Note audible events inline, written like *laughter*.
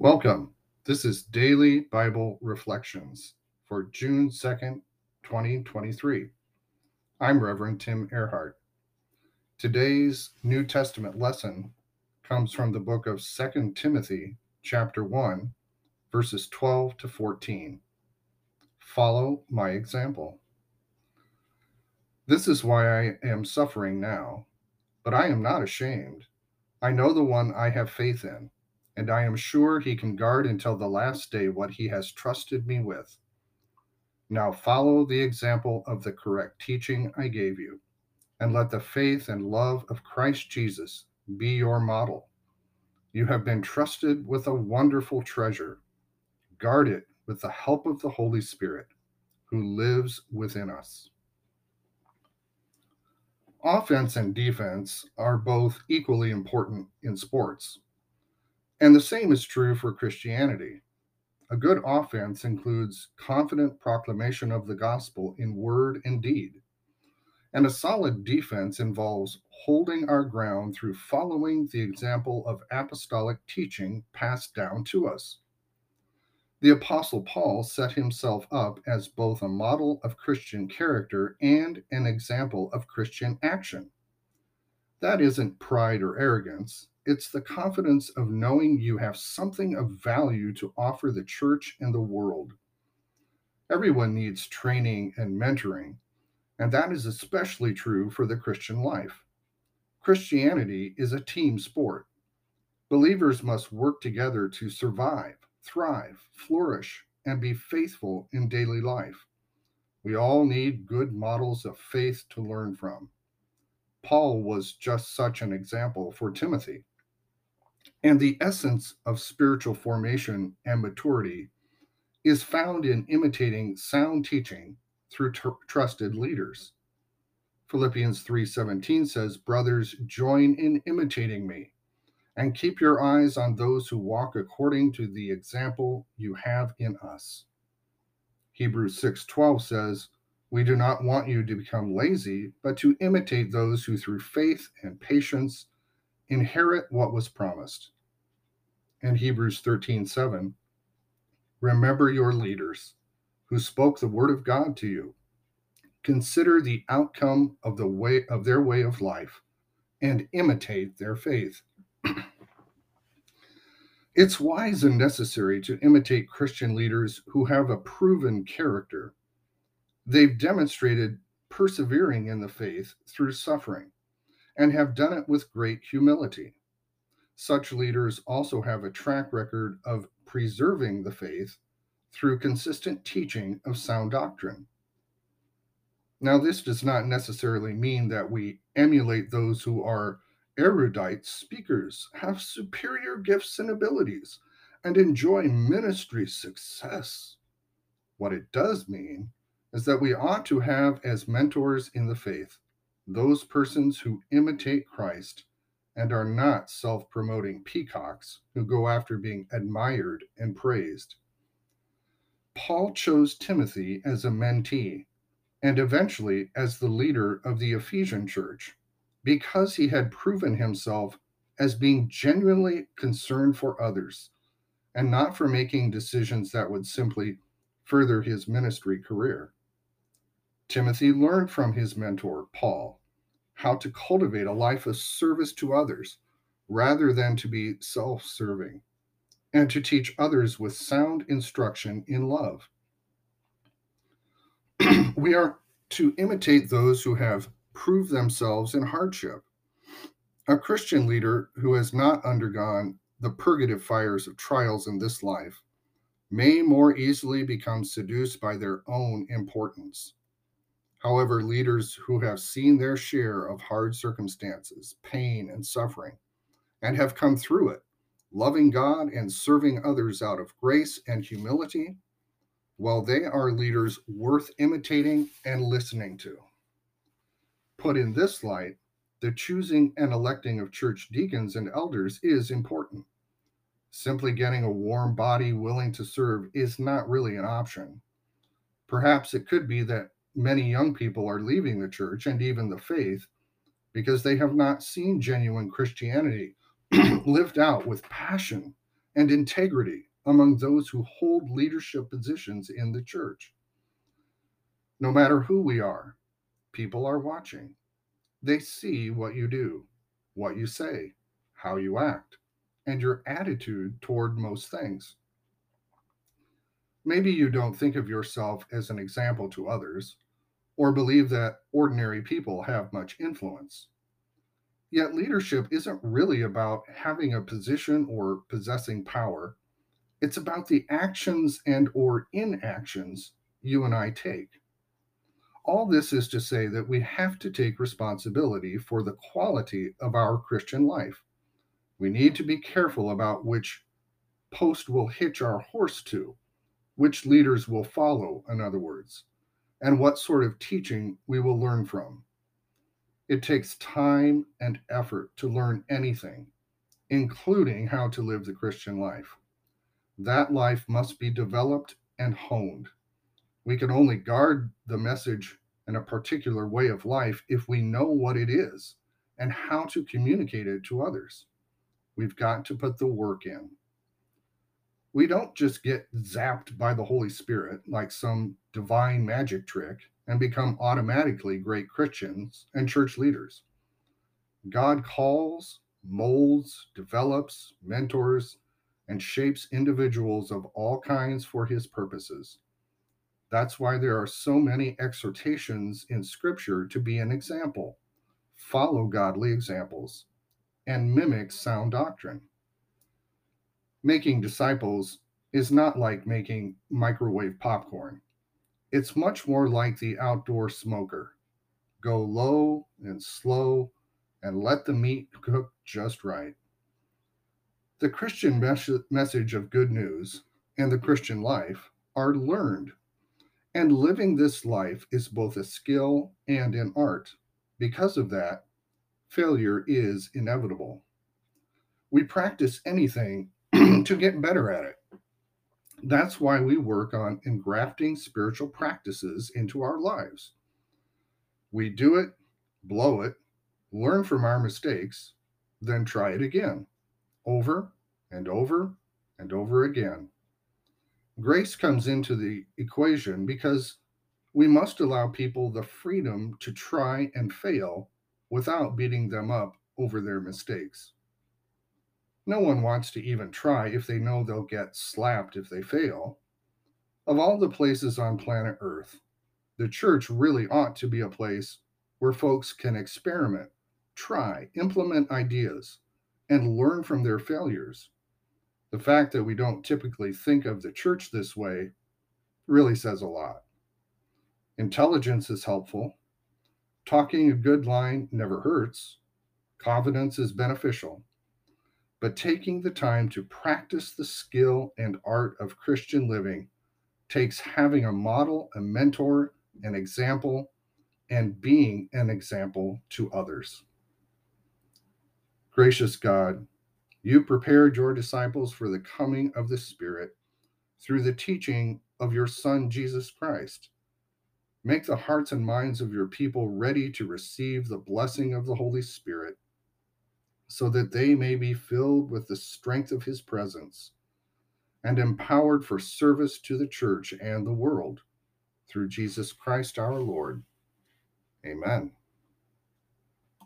Welcome. This is Daily Bible Reflections for June 2nd, 2023. I'm Reverend Tim Ehrhardt. Today's New Testament lesson comes from the book of 2 Timothy, chapter 1, verses 12 to 14. Follow my example. This is why I am suffering now, but I am not ashamed. I know the one I have faith in and I am sure he can guard until the last day what he has trusted me with. Now follow the example of the correct teaching I gave you, and let the faith and love of Christ Jesus be your model. You have been trusted with a wonderful treasure. Guard it with the help of the Holy Spirit, who lives within us. Offense and defense are both equally important in sports. And the same is true for Christianity. A good offense includes confident proclamation of the gospel in word and deed. And a solid defense involves holding our ground through following the example of apostolic teaching passed down to us. The Apostle Paul set himself up as both a model of Christian character and an example of Christian action. That isn't pride or arrogance, it's the confidence of knowing you have something of value to offer the church and the world. Everyone needs training and mentoring, and that is especially true for the Christian life. Christianity is a team sport. Believers must work together to survive, thrive, flourish, and be faithful in daily life. We all need good models of faith to learn from. Paul was just such an example for Timothy. And the essence of spiritual formation and maturity is found in imitating sound teaching through tr- trusted leaders. Philippians 3:17 says, "Brothers, join in imitating me and keep your eyes on those who walk according to the example you have in us." Hebrews 6:12 says, "We do not want you to become lazy, but to imitate those who through faith and patience inherit what was promised. And Hebrews 13 7. Remember your leaders who spoke the word of God to you. Consider the outcome of the way of their way of life and imitate their faith. *clears throat* it's wise and necessary to imitate Christian leaders who have a proven character. They've demonstrated persevering in the faith through suffering and have done it with great humility. Such leaders also have a track record of preserving the faith through consistent teaching of sound doctrine. Now, this does not necessarily mean that we emulate those who are erudite speakers, have superior gifts and abilities, and enjoy ministry success. What it does mean is that we ought to have as mentors in the faith those persons who imitate Christ and are not self promoting peacocks who go after being admired and praised. Paul chose Timothy as a mentee and eventually as the leader of the Ephesian church because he had proven himself as being genuinely concerned for others and not for making decisions that would simply further his ministry career. Timothy learned from his mentor, Paul, how to cultivate a life of service to others rather than to be self serving, and to teach others with sound instruction in love. *clears throat* we are to imitate those who have proved themselves in hardship. A Christian leader who has not undergone the purgative fires of trials in this life may more easily become seduced by their own importance. However, leaders who have seen their share of hard circumstances, pain, and suffering, and have come through it, loving God and serving others out of grace and humility, well, they are leaders worth imitating and listening to. Put in this light, the choosing and electing of church deacons and elders is important. Simply getting a warm body willing to serve is not really an option. Perhaps it could be that many young people are leaving the church and even the faith because they have not seen genuine Christianity *clears throat* lived out with passion and integrity among those who hold leadership positions in the church. No matter who we are, people are watching. They see what you do, what you say, how you act, and your attitude toward most things. Maybe you don't think of yourself as an example to others, or believe that ordinary people have much influence. Yet leadership isn't really about having a position or possessing power. It's about the actions and or inactions you and I take. All this is to say that we have to take responsibility for the quality of our Christian life. We need to be careful about which post we'll hitch our horse to, which leaders will follow, in other words, and what sort of teaching we will learn from. It takes time and effort to learn anything, including how to live the Christian life. That life must be developed and honed. We can only guard the message and a particular way of life if we know what it is and how to communicate it to others. We've got to put the work in. We don't just get zapped by the Holy Spirit like some divine magic trick and become automatically great Christians and church leaders. God calls, molds, develops, mentors, and shapes individuals of all kinds for his purposes. That's why there are so many exhortations in Scripture to be an example, follow godly examples, and mimic sound doctrine. Making disciples is not like making microwave popcorn. It's much more like the outdoor smoker. Go low and slow and let the meat cook just right. The Christian mes- message of good news and the Christian life are learned and living this life is both a skill and an art. Because of that, failure is inevitable. We practice anything Hmm. to get better at it. That's why we work on engrafting spiritual practices into our lives. We do it, blow it, learn from our mistakes, then try it again, over and over and over again. Grace comes into the equation because we must allow people the freedom to try and fail without beating them up over their mistakes. No one wants to even try if they know they'll get slapped if they fail. Of all the places on planet Earth, the church really ought to be a place where folks can experiment, try, implement ideas, and learn from their failures the fact that we don't typically think of the church this way really says a lot. Intelligence is helpful. Talking a good line never hurts. Confidence is beneficial. But taking the time to practice the skill and art of Christian living takes having a model, a mentor, an example, and being an example to others. Gracious God, you prepared your disciples for the coming of the Spirit through the teaching of your Son, Jesus Christ. Make the hearts and minds of your people ready to receive the blessing of the Holy Spirit so that they may be filled with the strength of his presence and empowered for service to the church and the world through Jesus Christ our Lord. Amen.